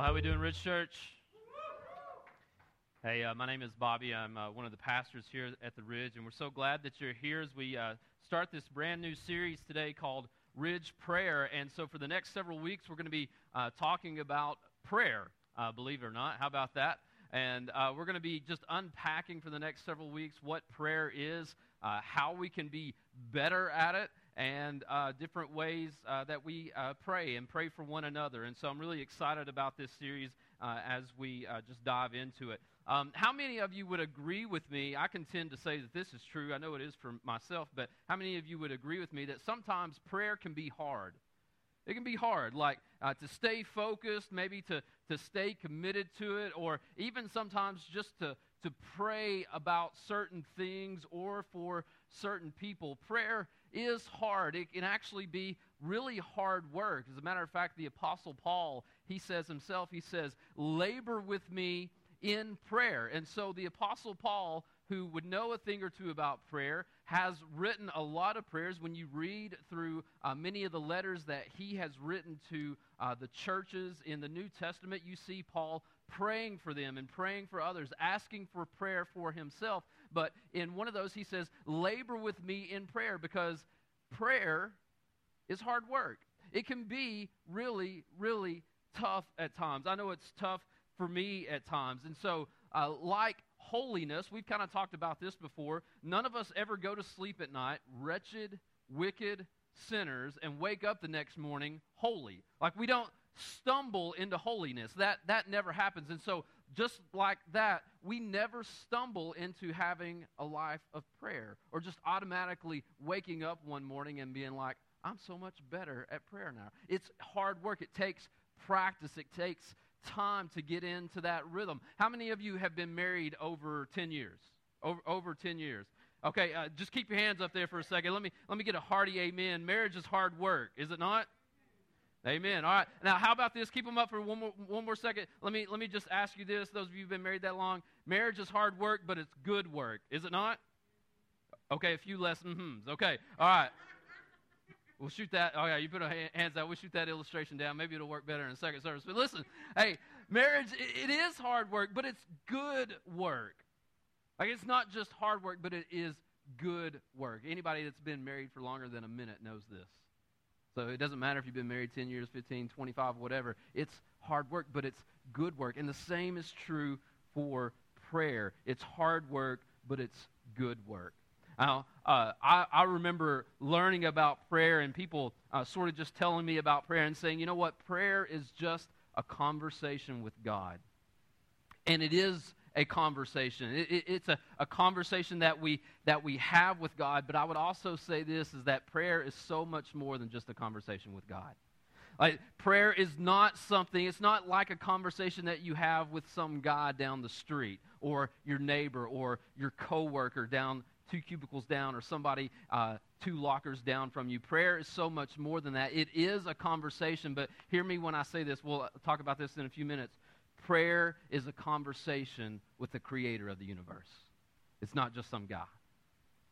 Well, how are we doing, Ridge Church? Hey, uh, my name is Bobby. I'm uh, one of the pastors here at the Ridge, and we're so glad that you're here as we uh, start this brand new series today called Ridge Prayer. And so, for the next several weeks, we're going to be uh, talking about prayer, uh, believe it or not. How about that? And uh, we're going to be just unpacking for the next several weeks what prayer is, how we can be better at it, and uh, different ways uh, that we uh, pray and pray for one another. And so I'm really excited about this series uh, as we uh, just dive into it. Um, how many of you would agree with me? I contend to say that this is true. I know it is for myself, but how many of you would agree with me that sometimes prayer can be hard? It can be hard, like uh, to stay focused, maybe to, to stay committed to it, or even sometimes just to, to pray about certain things or for certain people. Prayer is hard. It can actually be really hard work. As a matter of fact, the Apostle Paul, he says himself, he says, labor with me in prayer. And so the Apostle Paul, who would know a thing or two about prayer, has written a lot of prayers. When you read through uh, many of the letters that he has written to uh, the churches in the New Testament, you see Paul praying for them and praying for others, asking for prayer for himself. But in one of those, he says, labor with me in prayer because prayer is hard work. It can be really, really tough at times. I know it's tough for me at times. And so, uh, like holiness, we've kind of talked about this before. None of us ever go to sleep at night wretched, wicked sinners and wake up the next morning holy. Like we don't stumble into holiness. That that never happens. And so just like that, we never stumble into having a life of prayer or just automatically waking up one morning and being like, I'm so much better at prayer now. It's hard work. It takes practice. It takes time to get into that rhythm. How many of you have been married over 10 years? Over, over 10 years. Okay, uh, just keep your hands up there for a second. Let me, let me get a hearty amen. Marriage is hard work, is it not? Amen. All right. Now, how about this? Keep them up for one more, one more second. Let me, let me just ask you this. Those of you who've been married that long, marriage is hard work, but it's good work. Is it not? Okay, a few less mm-hms. Okay. All right. We'll shoot that. Oh, yeah, you put our hands out. We'll shoot that illustration down. Maybe it'll work better in second service. But listen, hey, marriage, it, it is hard work, but it's good work. Like, it's not just hard work, but it is good work. Anybody that's been married for longer than a minute knows this. So it doesn't matter if you've been married 10 years, 15, 25, whatever. It's hard work, but it's good work. And the same is true for prayer. It's hard work, but it's good work. Now, uh, I, I, remember learning about prayer and people uh, sort of just telling me about prayer and saying, you know what, prayer is just a conversation with God. And it is a conversation. It, it, it's a, a conversation that we, that we have with God, but I would also say this is that prayer is so much more than just a conversation with God. Like, prayer is not something, it's not like a conversation that you have with some guy down the street or your neighbor or your coworker down two cubicles down or somebody uh, two lockers down from you. Prayer is so much more than that. It is a conversation, but hear me when I say this. We'll talk about this in a few minutes. Prayer is a conversation with the creator of the universe. It's not just some guy.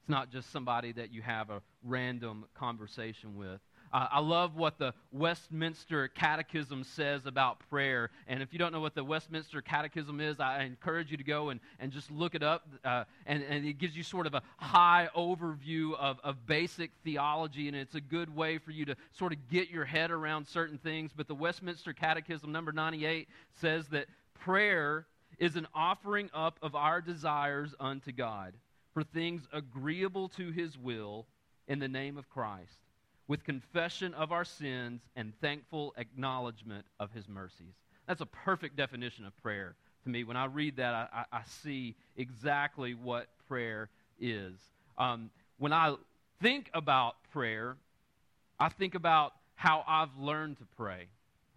It's not just somebody that you have a random conversation with. Uh, I love what the Westminster Catechism says about prayer. And if you don't know what the Westminster Catechism is, I encourage you to go and, and just look it up. Uh, and, and it gives you sort of a high overview of, of basic theology. And it's a good way for you to sort of get your head around certain things. But the Westminster Catechism, number 98, says that prayer is an offering up of our desires unto God for things agreeable to his will in the name of Christ with confession of our sins and thankful acknowledgement of his mercies. That's a perfect definition of prayer to me. When I read that, I, I, see exactly what prayer is. Um, when I think about prayer, I think about how I've learned to pray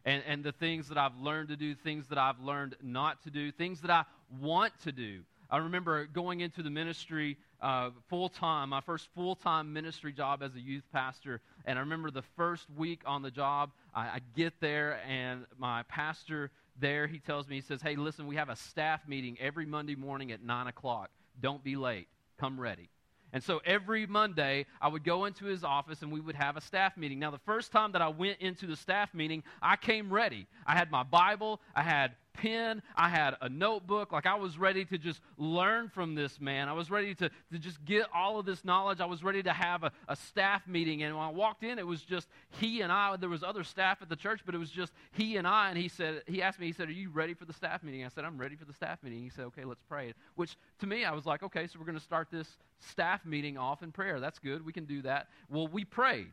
and, and the things that I've learned to do, things that I've learned not to do, things that I want to do. I remember going into the ministry uh, full time, my first full time ministry job as a youth pastor. And I remember the first week on the job, I, I get there, and my pastor there, he tells me, he says, Hey, listen, we have a staff meeting every Monday morning at 9 o'clock. Don't be late. Come ready. And so every Monday, I would go into his office and we would have a staff meeting. Now, the first time that I went into the staff meeting, I came ready. I had my Bible, I had pen, I had a notebook. Like I was ready to just learn from this man. I was ready to, to just get all of this knowledge. I was ready to have a, a staff meeting. And when I walked in, it was just he and I. There was other staff at the church, but it was just he and I. And he said, he asked me, he said, Are you ready for the staff meeting? I said, I'm ready for the staff meeting. He said, Okay, let's pray. Which to me, I was like, okay, so we're going to start this staff meeting off in prayer. That's good. We can do that. Well, we prayed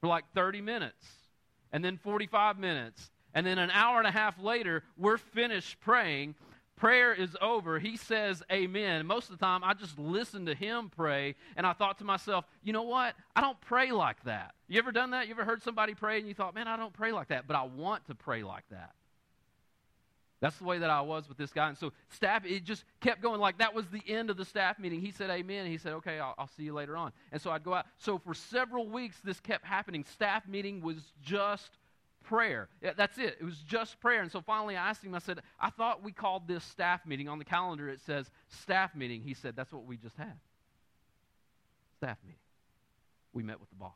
for like 30 minutes and then 45 minutes and then an hour and a half later, we're finished praying. Prayer is over. He says amen. Most of the time, I just listen to him pray, and I thought to myself, you know what? I don't pray like that. You ever done that? You ever heard somebody pray and you thought, man, I don't pray like that, but I want to pray like that? That's the way that I was with this guy. And so staff, it just kept going. Like that was the end of the staff meeting. He said amen. He said, okay, I'll, I'll, see you later on. And so I'd go out. So for several weeks, this kept happening. Staff meeting was just prayer. That's it. It was just prayer. And so finally I asked him, I said, I thought we called this staff meeting. On the calendar it says staff meeting. He said, That's what we just had. Staff meeting. We met with the boss.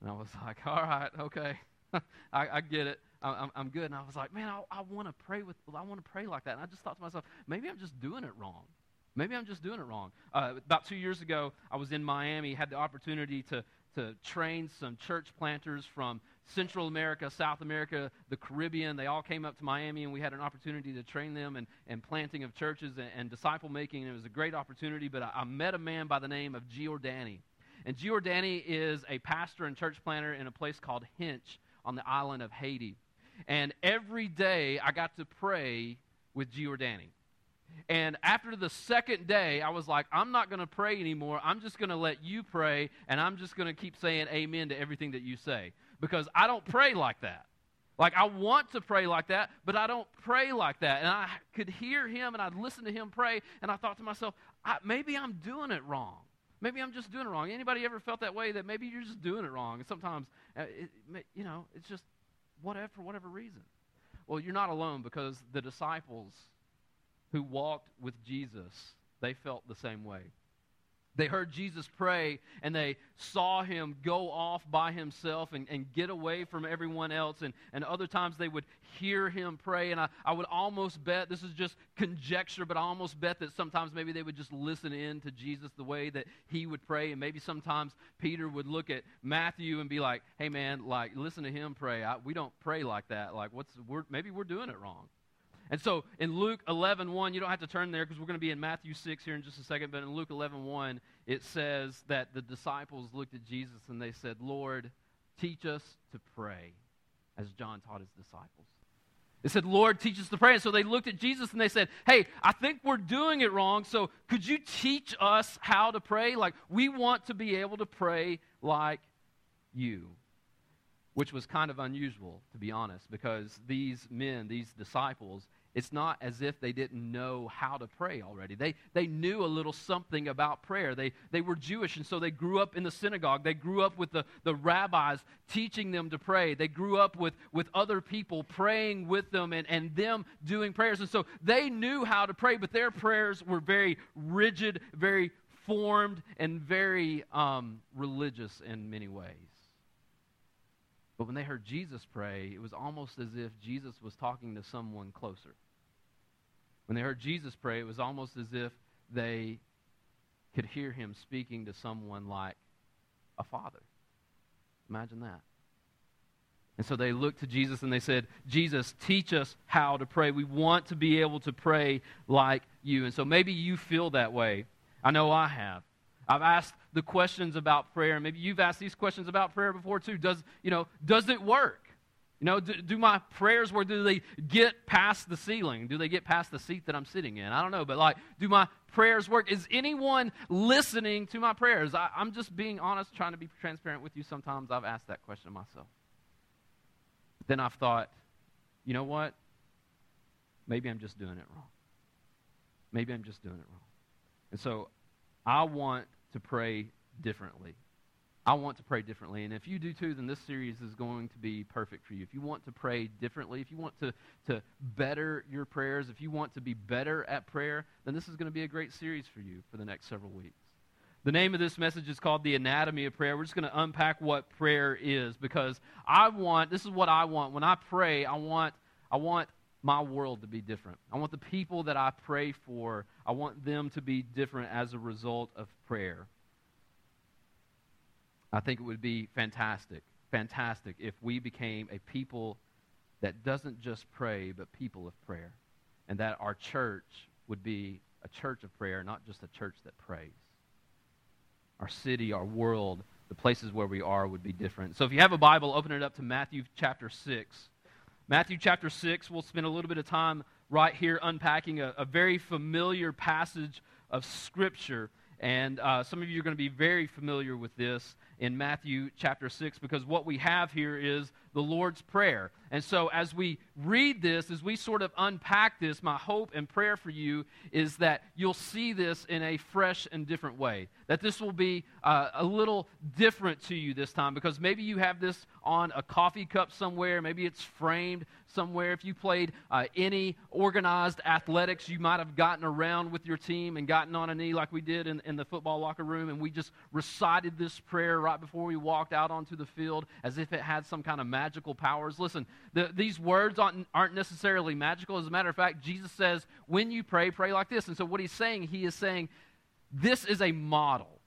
And I was like, All right, okay. I, I, get it. I, am good. And I was like, man, I, I want to pray with. I want to pray like that. And I just thought to myself, maybe I'm just doing it wrong. Maybe I'm just doing it wrong. Uh, about two years ago, I was in Miami, had the opportunity to to train some church planters from Central America, South America, the Caribbean. They all came up to Miami, and we had an opportunity to train them and, and planting of churches and, and disciple making. it was a great opportunity. But I, I met a man by the name of Giordani. And Giordani is a pastor and church planter in a place called Hinche on the island of Haiti. And every day I got to pray with Giordani. And after the second day, I was like, I'm not going to pray anymore. I'm just going to let you pray, and I'm just going to keep saying amen to everything that you say because I don't pray like that. Like, I want to pray like that, but I don't pray like that. And I could hear him and I'd listen to him pray, and I thought to myself, maybe I'm doing it wrong. Maybe I'm just doing it wrong. Anybody ever felt that way that maybe you're just doing it wrong? And sometimes, uh, it, you know, it's just whatever, for whatever reason. Well, you're not alone because the disciples who walked with Jesus, they felt the same way. They heard Jesus pray and they saw him go off by himself and, and get away from everyone else. And, and other times they would hear him pray. And I, I would almost bet, this is just conjecture, but I almost bet that sometimes maybe they would just listen in to Jesus the way that he would pray. And maybe sometimes Peter would look at Matthew and be like, hey man, like, listen to him pray. I, we don't pray like that. Like, what's, we're, maybe we're doing it wrong. And so in Luke 11, 1, you don't have to turn there because we're going to be in Matthew 6 here in just a second, but in Luke 11, 1, it says that the disciples looked at Jesus and they said, Lord, teach us to pray, as John taught his disciples. They said, Lord, teach us to pray. And so they looked at Jesus and they said, Hey, I think we're doing it wrong, so could you teach us how to pray? Like, we want to be able to pray like you which was kind of unusual, to be honest, because these men, these disciples, it's not as if they didn't know how to pray already. They, they knew a little something about prayer. They, they were Jewish, and so they grew up in the synagogue. They grew up with the, the rabbis teaching them to pray. They grew up with, with other people praying with them and, and them doing prayers. And so they knew how to pray, but their prayers were very rigid, very formed, and very um, religious in many ways. But when they heard Jesus pray, it was almost as if Jesus was talking to someone closer. When they heard Jesus pray, it was almost as if they could hear him speaking to someone like a father. Imagine that. And so they looked to Jesus and they said, Jesus, teach us how to pray. We want to be able to pray like you. And so maybe you feel that way. I know I have. I've asked the questions about prayer. Maybe you've asked these questions about prayer before too. Does, you know, does it work? You know, do, do, my prayers work? Do they get past the ceiling? Do they get past the seat that I'm sitting in? I don't know, but like, do my prayers work? Is anyone listening to my prayers? I, I'm just being honest, trying to be transparent with you. Sometimes I've asked that question myself. But then I've thought, you know what? Maybe I'm just doing it wrong. Maybe I'm just doing it wrong. And so I want to pray differently. I want to pray differently. And if you do too, then this series is going to be perfect for you. If you want to pray differently, if you want to, to better your prayers, if you want to be better at prayer, then this is going to be a great series for you for the next several weeks. The name of this message is called The Anatomy of Prayer. We're just going to unpack what prayer is because I want, this is what I want. When I pray, I want, I want my world to be different. I want the people that I pray for, I want them to be different as a result of prayer. I think it would be fantastic, fantastic if we became a people that doesn't just pray, but people of prayer. And that our church would be a church of prayer, not just a church that prays. Our city, our world, the places where we are would be different. So if you have a Bible, open it up to Matthew chapter 6. Matthew chapter 6, we'll spend a little bit of time right here unpacking a, a very familiar passage of Scripture. And uh, some of you are going to be very familiar with this in Matthew chapter 6 because what we have here is the Lord's Prayer. And so, as we read this, as we sort of unpack this, my hope and prayer for you is that you'll see this in a fresh and different way. That this will be uh, a little different to you this time because maybe you have this on a coffee cup somewhere, maybe it's framed somewhere. If you played uh, any organized athletics, you might have gotten around with your team and gotten on a knee like we did in, in the football locker room, and we just recited this prayer right before we walked out onto the field as if it had some kind of magical powers. Listen, the, these words aren't, aren't necessarily magical. As a matter of fact, Jesus says, when you pray, pray like this. And so what he's saying, he is saying, this is a model.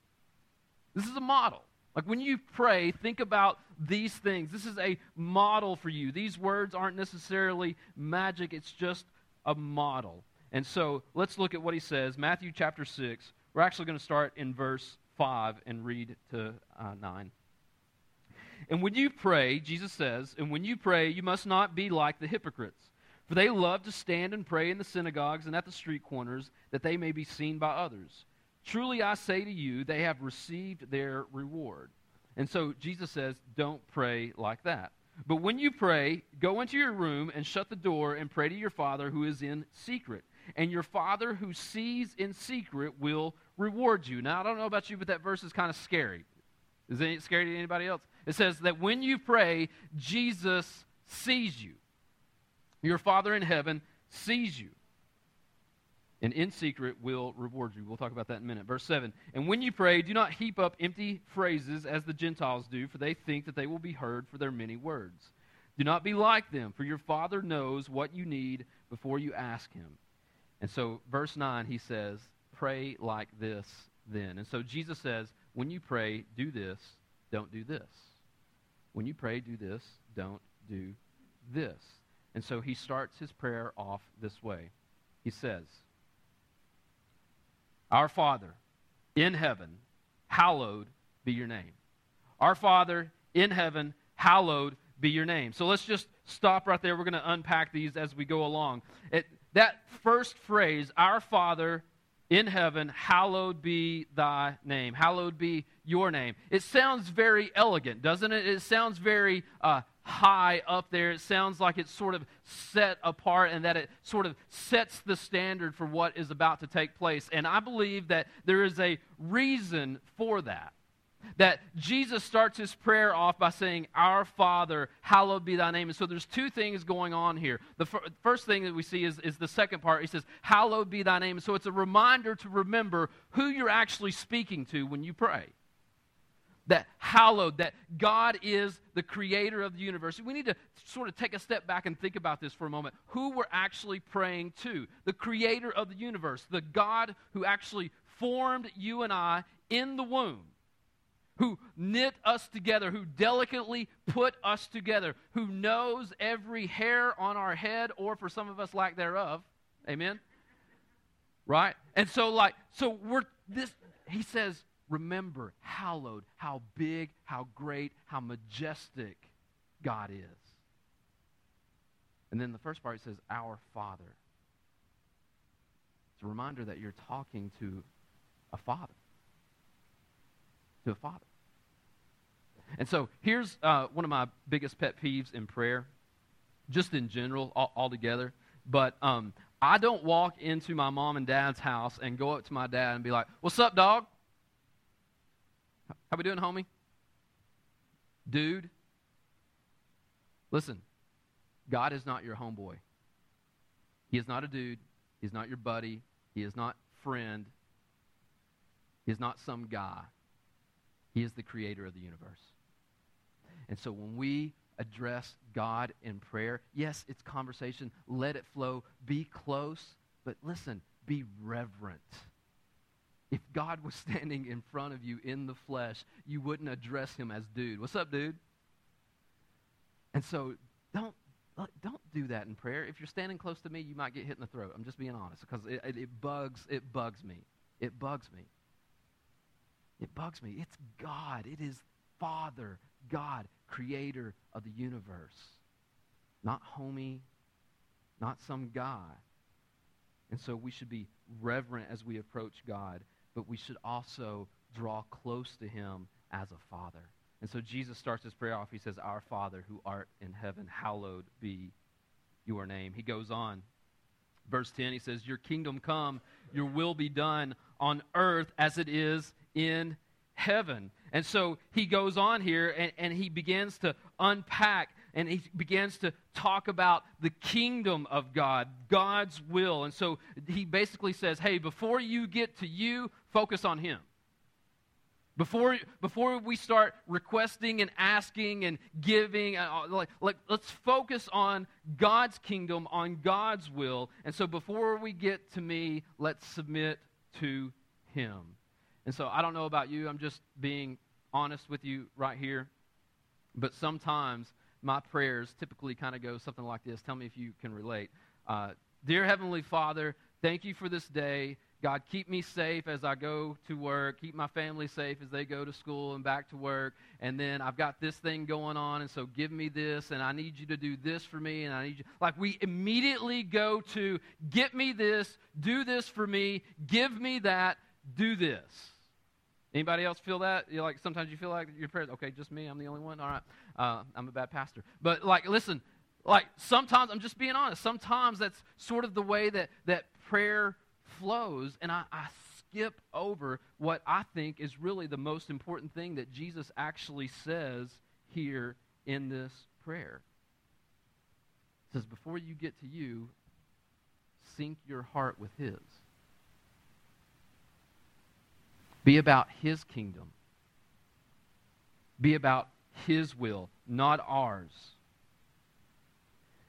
This is a model. Like when you pray, think about these things. This is a model for you. These words aren't necessarily magic, it's just a model. And so let's look at what he says. Matthew chapter 6. We're actually going to start in verse 5 and read to uh, 9. And when you pray, Jesus says, and when you pray, you must not be like the hypocrites, for they love to stand and pray in the synagogues and at the street corners, that they may be seen by others. Truly I say to you, they have received their reward. And so Jesus says, don't pray like that. But when you pray, go into your room and shut the door and pray to your Father who is in secret. And your Father who sees in secret will reward you. Now, I don't know about you, but that verse is kind of scary. Is it scary to anybody else? It says that when you pray, Jesus sees you. Your Father in heaven sees you. And in secret will reward you. We'll talk about that in a minute. Verse 7 And when you pray, do not heap up empty phrases as the Gentiles do, for they think that they will be heard for their many words. Do not be like them, for your Father knows what you need before you ask Him. And so, verse 9, he says, Pray like this then. And so, Jesus says, When you pray, do this, don't do this. When you pray, do this, don't do this. And so he starts his prayer off this way. He says, Our Father in heaven, hallowed be your name. Our Father in heaven, hallowed be your name. So let's just stop right there. We're going to unpack these as we go along. It, that first phrase, Our Father in heaven, hallowed be thy name. Hallowed be your name. It sounds very elegant, doesn't it? It sounds very uh, high up there. It sounds like it's sort of set apart and that it sort of sets the standard for what is about to take place. And I believe that there is a reason for that that Jesus starts his prayer off by saying, Our Father, hallowed be thy name. And so there's two things going on here. The f- first thing that we see is, is the second part. He says, Hallowed be thy name. And so it's a reminder to remember who you're actually speaking to when you pray. That hallowed, that God is the creator of the universe. We need to sort of take a step back and think about this for a moment. Who we're actually praying to. The creator of the universe, the God who actually formed you and I in the womb who knit us together, who delicately put us together, who knows every hair on our head, or for some of us, lack thereof. Amen? Right? And so, like, so we're this, he says, remember, hallowed, how big, how great, how majestic God is. And then the first part says, Our Father. It's a reminder that you're talking to a Father to a father. And so here's uh, one of my biggest pet peeves in prayer, just in general, all, altogether. But um, I don't walk into my mom and dad's house and go up to my dad and be like, What's up, dog? How we doing, homie? Dude, listen, God is not your homeboy. He is not a dude. He's not your buddy. He is not friend. He is not some guy. He is the creator of the universe. And so when we address God in prayer, yes, it's conversation. Let it flow. Be close. But listen, be reverent. If God was standing in front of you in the flesh, you wouldn't address him as dude. What's up, dude? And so don't don't do that in prayer. If you're standing close to me, you might get hit in the throat. I'm just being honest because it, it, it bugs it bugs me. It bugs me. It bugs me. It's God. It is Father, God, creator of the universe. Not homie, not some guy. And so we should be reverent as we approach God, but we should also draw close to him as a father. And so Jesus starts his prayer off. He says, Our Father who art in heaven, hallowed be your name. He goes on. Verse 10, he says, Your kingdom come, your will be done on earth as it is in heaven. And so he goes on here and, and he begins to unpack and he begins to talk about the kingdom of God, God's will. And so he basically says, hey, before you get to you, focus on him. Before, before we start requesting and asking and giving, uh, uh, like, like, let's focus on God's kingdom, on God's will. And so before we get to me, let's submit to Him. And so I don't know about you, I'm just being honest with you right here. But sometimes my prayers typically kind of go something like this. Tell me if you can relate. Uh, Dear Heavenly Father, thank you for this day. God, keep me safe as I go to work. Keep my family safe as they go to school and back to work. And then I've got this thing going on, and so give me this, and I need you to do this for me, and I need you. Like we immediately go to get me this, do this for me, give me that, do this. Anybody else feel that? You like sometimes you feel like your prayers. Okay, just me. I'm the only one. All right, uh, I'm a bad pastor. But like, listen, like sometimes I'm just being honest. Sometimes that's sort of the way that that prayer flows, and I, I skip over what I think is really the most important thing that Jesus actually says here in this prayer. It says, Before you get to you, sync your heart with His. Be about His kingdom. Be about His will, not ours.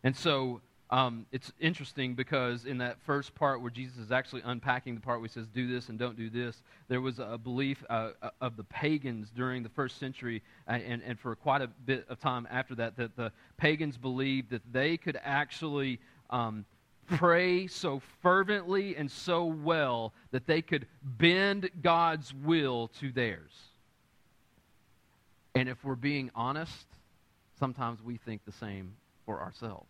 And so um, it's interesting because in that first part where Jesus is actually unpacking the part where he says, do this and don't do this, there was a belief uh, uh, of the pagans during the first century uh, and, and for quite a bit of time after that, that the pagans believed that they could actually um, pray so fervently and so well that they could bend God's will to theirs. And if we're being honest, sometimes we think the same for ourselves.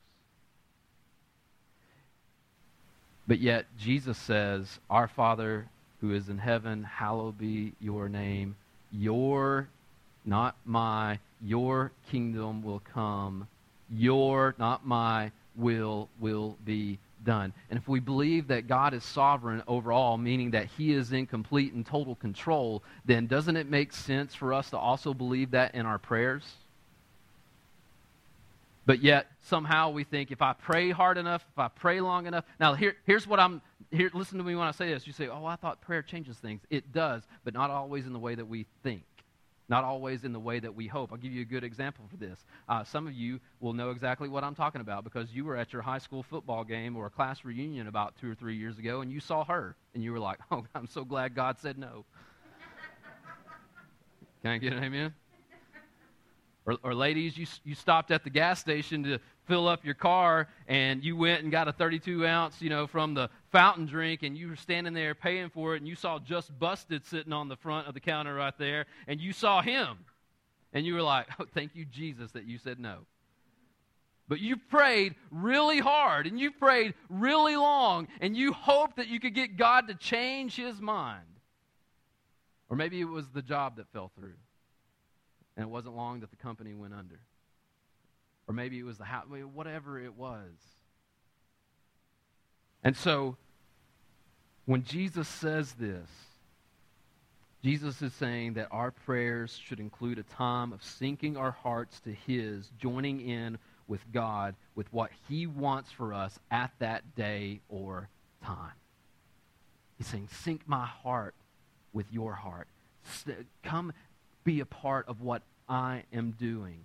But yet, Jesus says, Our Father who is in heaven, hallowed be your name. Your, not my, your kingdom will come. Your, not my, will will be done. And if we believe that God is sovereign over all, meaning that He is in complete and total control, then doesn't it make sense for us to also believe that in our prayers? But yet, somehow we think if I pray hard enough, if I pray long enough. Now, here, here's what I'm. Here, listen to me when I say this. You say, oh, I thought prayer changes things. It does, but not always in the way that we think. Not always in the way that we hope. I'll give you a good example for this. Uh, some of you will know exactly what I'm talking about because you were at your high school football game or a class reunion about two or three years ago and you saw her and you were like, oh, I'm so glad God said no. Can I get an amen? Or, or ladies, you, you stopped at the gas station to fill up your car and you went and got a 32 ounce, you know, from the fountain drink and you were standing there paying for it and you saw just busted sitting on the front of the counter right there and you saw him and you were like, oh, thank you, Jesus, that you said no. But you prayed really hard and you prayed really long and you hoped that you could get God to change his mind. Or maybe it was the job that fell through. And it wasn't long that the company went under. Or maybe it was the house, whatever it was. And so, when Jesus says this, Jesus is saying that our prayers should include a time of syncing our hearts to His, joining in with God with what He wants for us at that day or time. He's saying, Sync my heart with your heart. Come be a part of what I am doing.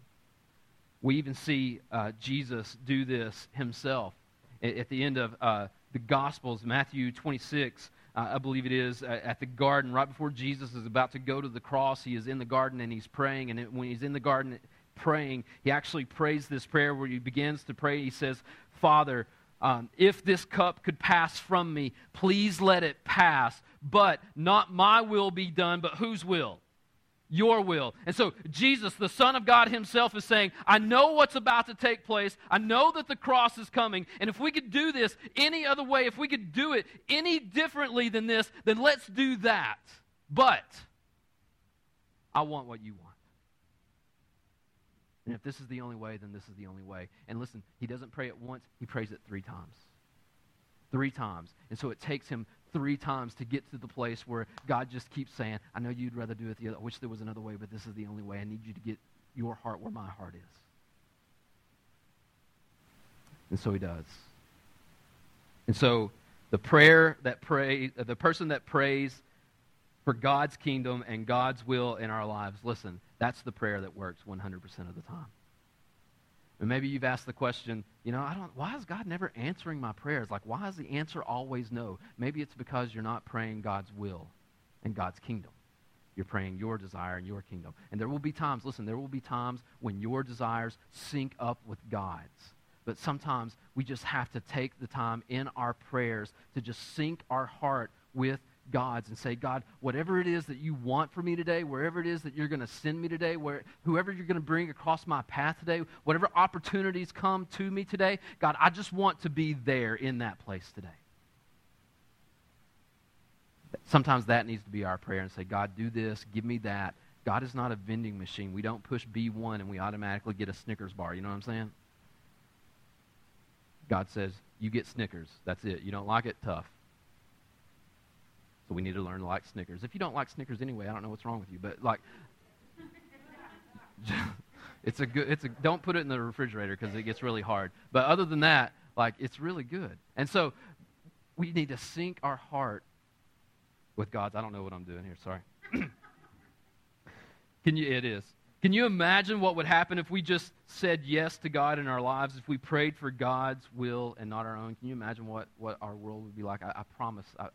We even see uh, Jesus do this himself. At, the end of uh, the Gospels, Matthew 26, uh, I believe it is, at the garden, right before Jesus is about to go to the cross, he is in the garden and he's praying. And it, when he's in the garden praying, he actually prays this prayer where he begins to pray. He says, Father, um, if this cup could pass from me, please let it pass. But not my will be done, but whose will? Your will. And so, Jesus, the Son of God Himself, is saying, I know what's about to take place. I know that the cross is coming. And if we could do this any other way, if we could do it any differently than this, then let's do that. But I want what you want. And if this is the only way, then this is the only way. And listen, He doesn't pray it once, He prays it three times. Three times. And so it takes Him three times to get to the place where God just keeps saying, I know you'd rather do it the other. I wish there was another way, but this is the only way. I need you to get your heart where my heart is. And so he does. And so the prayer that pray, uh, the person that prays for God's kingdom and God's will in our lives, listen, that's the prayer that works 100% of the time. And maybe you've asked the question, you know, I don't why is God never answering my prayers? Like why is the answer always no? Maybe it's because you're not praying God's will and God's kingdom. You're praying your desire and your kingdom. And there will be times, listen, there will be times when your desires sync up with God's. But sometimes we just have to take the time in our prayers to just sync our heart with God's and say, God, whatever it is that you want for me today, wherever it is that you're going to send me today, where, whoever you're going to bring across my path today, whatever opportunities come to me today, God, I just want to be there in that place today. Sometimes that needs to be our prayer and say, God, do this, give me that. God is not a vending machine. We don't push B1 and we automatically get a Snickers bar. You know what I'm saying? God says, you get Snickers. That's it. You don't like it? Tough. We need to learn to like Snickers. If you don't like Snickers anyway, I don't know what's wrong with you, but like, it's a good. It's a. Don't put it in the refrigerator because it gets really hard. But other than that, like, it's really good. And so we need to sync our heart with God's. I don't know what I'm doing here. Sorry. Can you? It is. Can you imagine what would happen if we just said yes to God in our lives, if we prayed for God's will and not our own? Can you imagine what, what our world would be like? I, I promise, I,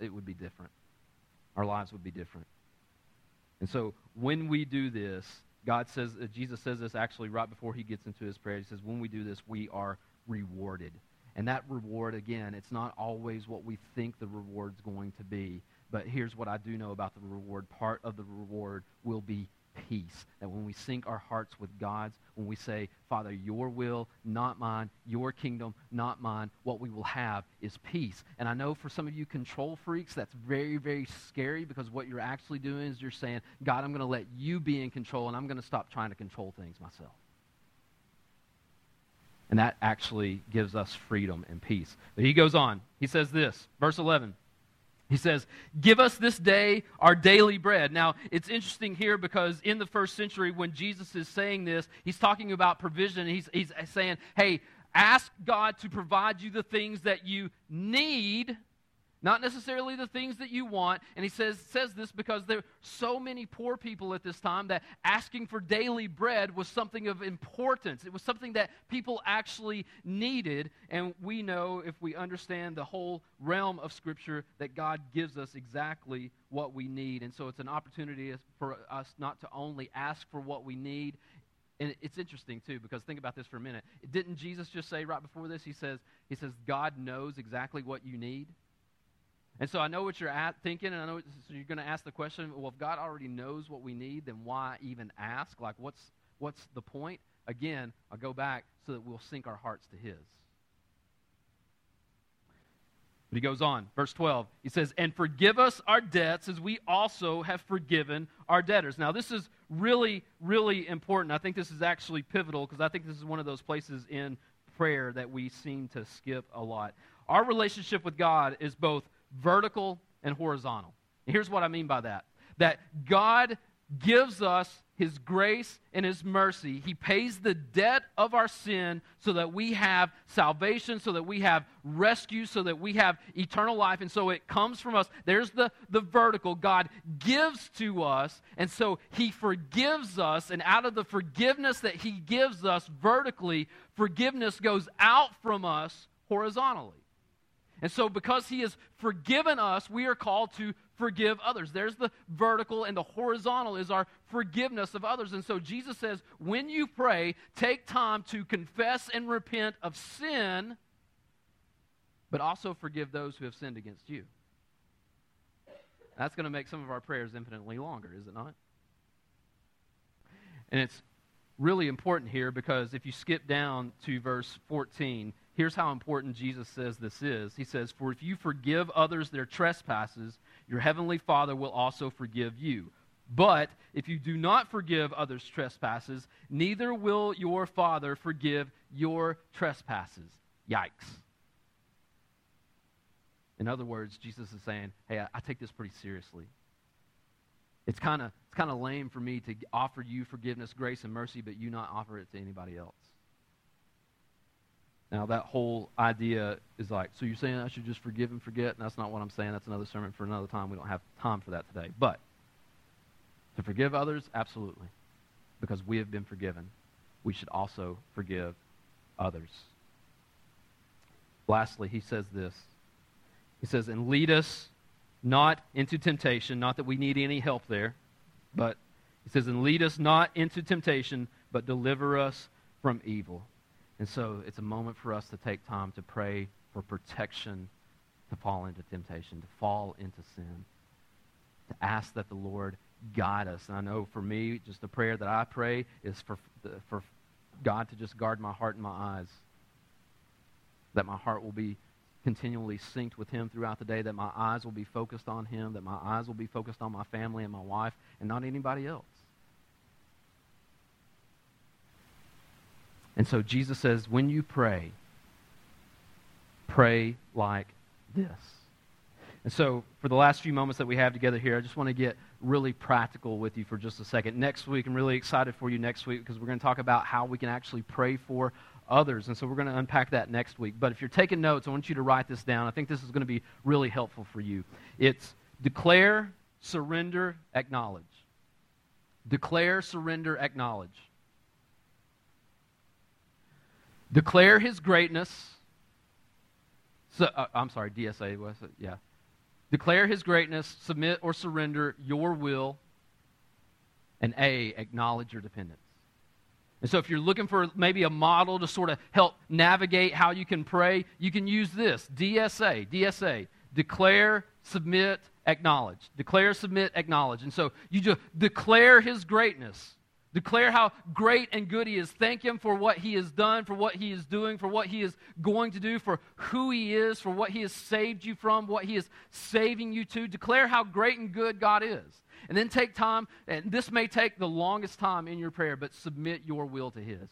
it would be different. Our lives would be different. And so when we do this, God says, uh, Jesus says this actually right before he gets into his prayer. He says, when we do this, we are rewarded. And that reward, again, it's not always what we think the reward's going to be. But here's what I do know about the reward. Part of the reward will be peace. That when we sync our hearts with God's, when we say, Father, your will, not mine, your kingdom, not mine, what we will have is peace. And I know for some of you control freaks, that's very, very scary because what you're actually doing is you're saying, God, I'm going to let you be in control and I'm going to stop trying to control things myself. And that actually gives us freedom and peace. But he goes on. He says this, verse 11. He says, Give us this day our daily bread. Now, it's interesting here because in the first century, when Jesus is saying this, he's talking about provision. He's, he's saying, Hey, ask God to provide you the things that you need not necessarily the things that you want. And he says, says this because there are so many poor people at this time that asking for daily bread was something of importance. It was something that people actually needed. And we know, if we understand the whole realm of Scripture, that God gives us exactly what we need. And so it's an opportunity for us not to only ask for what we need. And it's interesting too because think about this for a minute. Didn't Jesus just say right before this? He says, he says, God knows exactly what you need. And so I know what you're at, thinking, and I know so you're going to ask the question well, if God already knows what we need, then why even ask? Like, what's, what's the point? Again, I'll go back so that we'll sync our hearts to His. But he goes on, verse 12. He says, And forgive us our debts as we also have forgiven our debtors. Now, this is really, really important. I think this is actually pivotal because I think this is one of those places in prayer that we seem to skip a lot. Our relationship with God is both vertical and horizontal. And here's what I mean by that that God gives us his grace and his mercy. He pays the debt of our sin so that we have salvation, so that we have rescue, so that we have eternal life. And so it comes from us. There's the, the vertical. God gives to us, and so he forgives us. And out of the forgiveness that he gives us vertically, forgiveness goes out from us horizontally. And so, because he has forgiven us, we are called to forgive others. There's the vertical, and the horizontal is our forgiveness of others. And so, Jesus says, when you pray, take time to confess and repent of sin, but also forgive those who have sinned against you. That's going to make some of our prayers infinitely longer, is it not? And it's really important here because if you skip down to verse 14, Here's how important Jesus says this is. He says, For if you forgive others their trespasses, your heavenly Father will also forgive you. But if you do not forgive others' trespasses, neither will your Father forgive your trespasses. Yikes. In other words, Jesus is saying, Hey, I, I take this pretty seriously. It's kind of it's kind of lame for me to offer you forgiveness, grace, and mercy, but you not offer it to anybody else. Now, that whole idea is like, so you're saying I should just forgive and forget? And that's not what I'm saying. That's another sermon for another time. We don't have time for that today. But to forgive others, absolutely. Because we have been forgiven, we should also forgive others. Lastly, he says this He says, And lead us not into temptation, not that we need any help there, but he says, And lead us not into temptation, but deliver us from evil. And so it's a moment for us to take time to pray for protection to fall into temptation, to fall into sin, to ask that the Lord guide us. And I know for me, just the prayer that I pray is for, for God to just guard my heart and my eyes, that my heart will be continually synced with Him throughout the day, that my eyes will be focused on Him, that my eyes will be focused on my family and my wife, and not anybody else. And so Jesus says, when you pray, pray like this. And so, for the last few moments that we have together here, I just want to get really practical with you for just a second. Next week, I'm really excited for you next week because we're going to talk about how we can actually pray for others. And so, we're going to unpack that next week. But if you're taking notes, I want you to write this down. I think this is going to be really helpful for you. It's declare, surrender, acknowledge. Declare, surrender, acknowledge. Declare his greatness. So, uh, I'm sorry, DSA was it? Yeah. Declare his greatness, submit or surrender your will, and A, acknowledge your dependence. And so, if you're looking for maybe a model to sort of help navigate how you can pray, you can use this DSA. DSA. Declare, submit, acknowledge. Declare, submit, acknowledge. And so, you just declare his greatness. Declare how great and good He is. Thank Him for what He has done, for what He is doing, for what He is going to do, for who He is, for what He has saved you from, what He is saving you to. Declare how great and good God is. And then take time, and this may take the longest time in your prayer, but submit your will to His.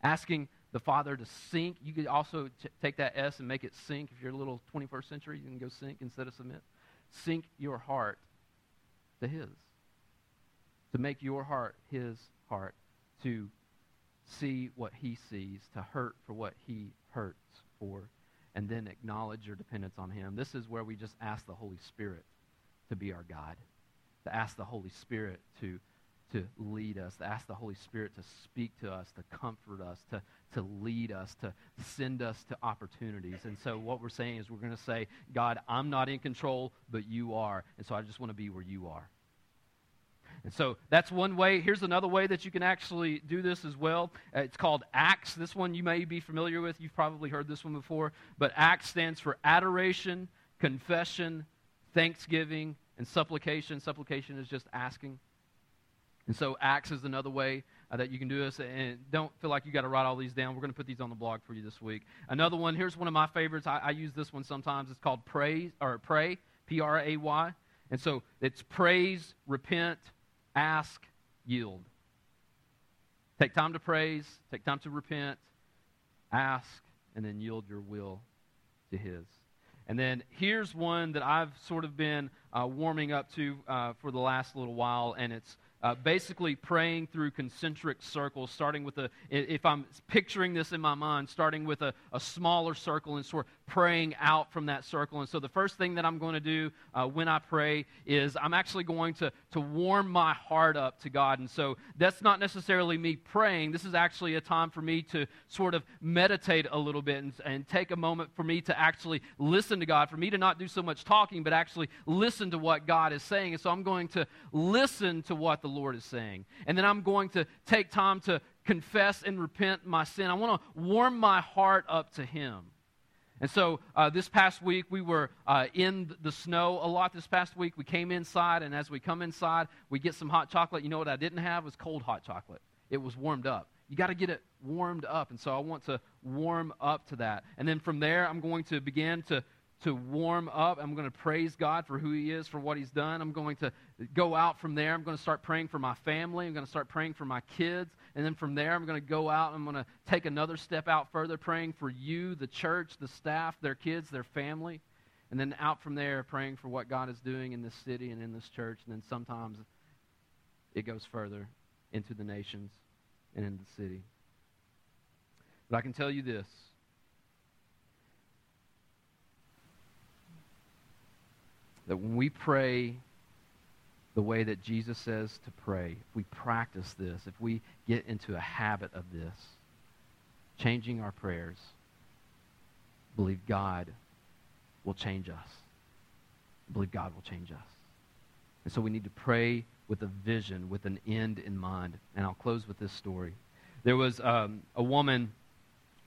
Asking the Father to sync. You could also t- take that S and make it sync. If you're a little 21st century, you can go sync instead of submit. Sync your heart to His to make your heart his heart, to see what he sees, to hurt for what he hurts for, and then acknowledge your dependence on him. This is where we just ask the Holy Spirit to be our God, to ask the Holy Spirit to, to lead us, to ask the Holy Spirit to speak to us, to comfort us, to, to lead us, to send us to opportunities. And so what we're saying is we're going to say, God, I'm not in control, but you are. And so I just want to be where you are. And so that's one way. Here's another way that you can actually do this as well. Uh, it's called ACTS. This one you may be familiar with. You've probably heard this one before. But ACTS stands for adoration, confession, thanksgiving, and supplication. Supplication is just asking. And so ACTS is another way uh, that you can do this. And don't feel like you got to write all these down. We're going to put these on the blog for you this week. Another one. Here's one of my favorites. I, I use this one sometimes. It's called praise or pray. P R A Y. And so it's praise, repent, ask, yield. Take time to praise, take time to repent, ask, and then yield your will to His. And then here's one that I've sort of been uh, warming up to uh, for the last little while, and it's uh, basically praying through concentric circles, starting with a, if I'm picturing this in my mind, starting with a, a smaller circle and sort of praying out from that circle. And so the first thing that I'm going to do uh, when I pray is I'm actually going to, to warm my heart up to God. And so that's not necessarily me praying. This is actually a time for me to sort of meditate a little bit and, and take a moment for me to actually listen to God, for me to not do so much talking, but actually listen to what God is saying. And so I'm going to listen to what the Lord is saying. And then I'm going to take time to confess and repent my sin. I want to warm my heart up to Him. And so uh, this past week, we were uh, in the snow a lot. This past week, we came inside, and as we come inside, we get some hot chocolate. You know what I didn't have was cold hot chocolate. It was warmed up. You got to get it warmed up, and so I want to warm up to that. And then from there, I'm going to begin to to warm up. I'm going to praise God for who He is, for what He's done. I'm going to go out from there. I'm going to start praying for my family. I'm going to start praying for my kids. And then from there, I'm going to go out. I'm going to take another step out further, praying for you, the church, the staff, their kids, their family. And then out from there, praying for what God is doing in this city and in this church. And then sometimes it goes further into the nations and in the city. But I can tell you this that when we pray the way that Jesus says to pray, if we practice this, if we get into a habit of this, changing our prayers, believe God will change us. believe God will change us. And so we need to pray with a vision, with an end in mind. And I'll close with this story. There was um, a woman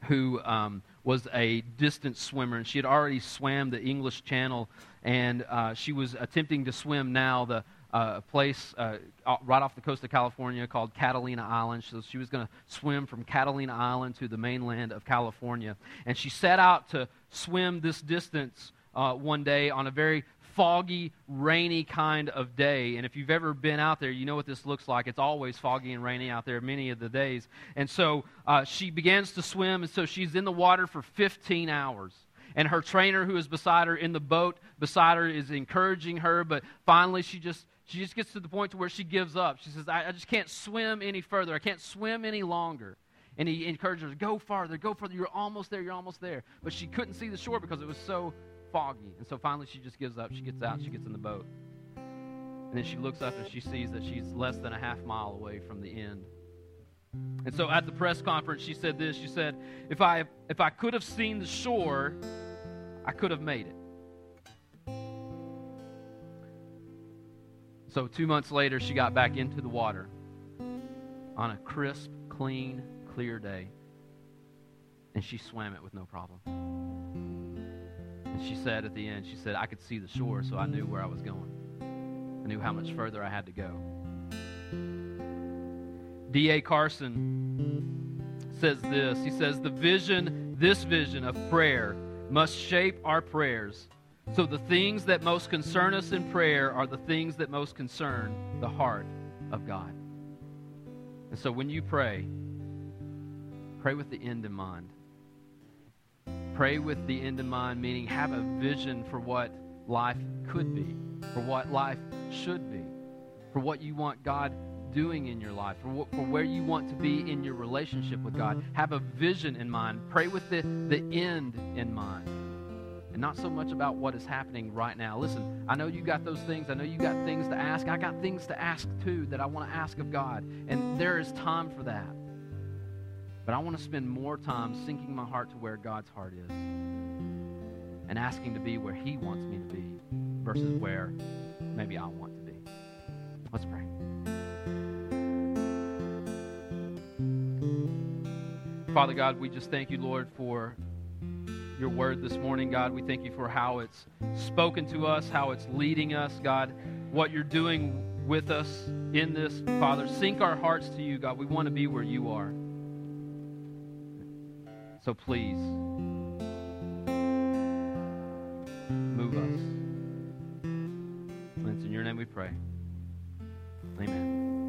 who um, was a distant swimmer, and she had already swam the English Channel, and uh, she was attempting to swim now the uh, place uh, right off the coast of California called Catalina Island. So she was going to swim from Catalina Island to the mainland of California, and she set out to swim this distance uh, one day on a very foggy, rainy kind of day. And if you've ever been out there, you know what this looks like. It's always foggy and rainy out there many of the days. And so uh, she begins to swim, and so she's in the water for 15 hours. And her trainer, who is beside her in the boat beside her, is encouraging her. But finally, she just she just gets to the point to where she gives up. She says, I, I just can't swim any further. I can't swim any longer. And he encourages her, to go farther, go further. You're almost there, you're almost there. But she couldn't see the shore because it was so foggy. And so finally she just gives up. She gets out, she gets in the boat. And then she looks up and she sees that she's less than a half mile away from the end. And so at the press conference, she said this. She said, if I, if I could have seen the shore, I could have made it. So two months later, she got back into the water on a crisp, clean, clear day. And she swam it with no problem. She said at the end, she said, I could see the shore, so I knew where I was going. I knew how much further I had to go. D.A. Carson says this. He says, The vision, this vision of prayer, must shape our prayers. So the things that most concern us in prayer are the things that most concern the heart of God. And so when you pray, pray with the end in mind. Pray with the end in mind, meaning have a vision for what life could be, for what life should be, for what you want God doing in your life, for, for where you want to be in your relationship with God. Have a vision in mind. Pray with the, the end in mind. And not so much about what is happening right now. Listen, I know you got those things. I know you got things to ask. I got things to ask too that I want to ask of God. And there is time for that. But I want to spend more time syncing my heart to where God's heart is and asking to be where He wants me to be versus where maybe I want to be. Let's pray. Father God, we just thank you, Lord, for your word this morning, God. We thank you for how it's spoken to us, how it's leading us, God, what you're doing with us in this, Father. Sync our hearts to you, God. We want to be where you are. So please, move us. And it's in your name we pray. Amen.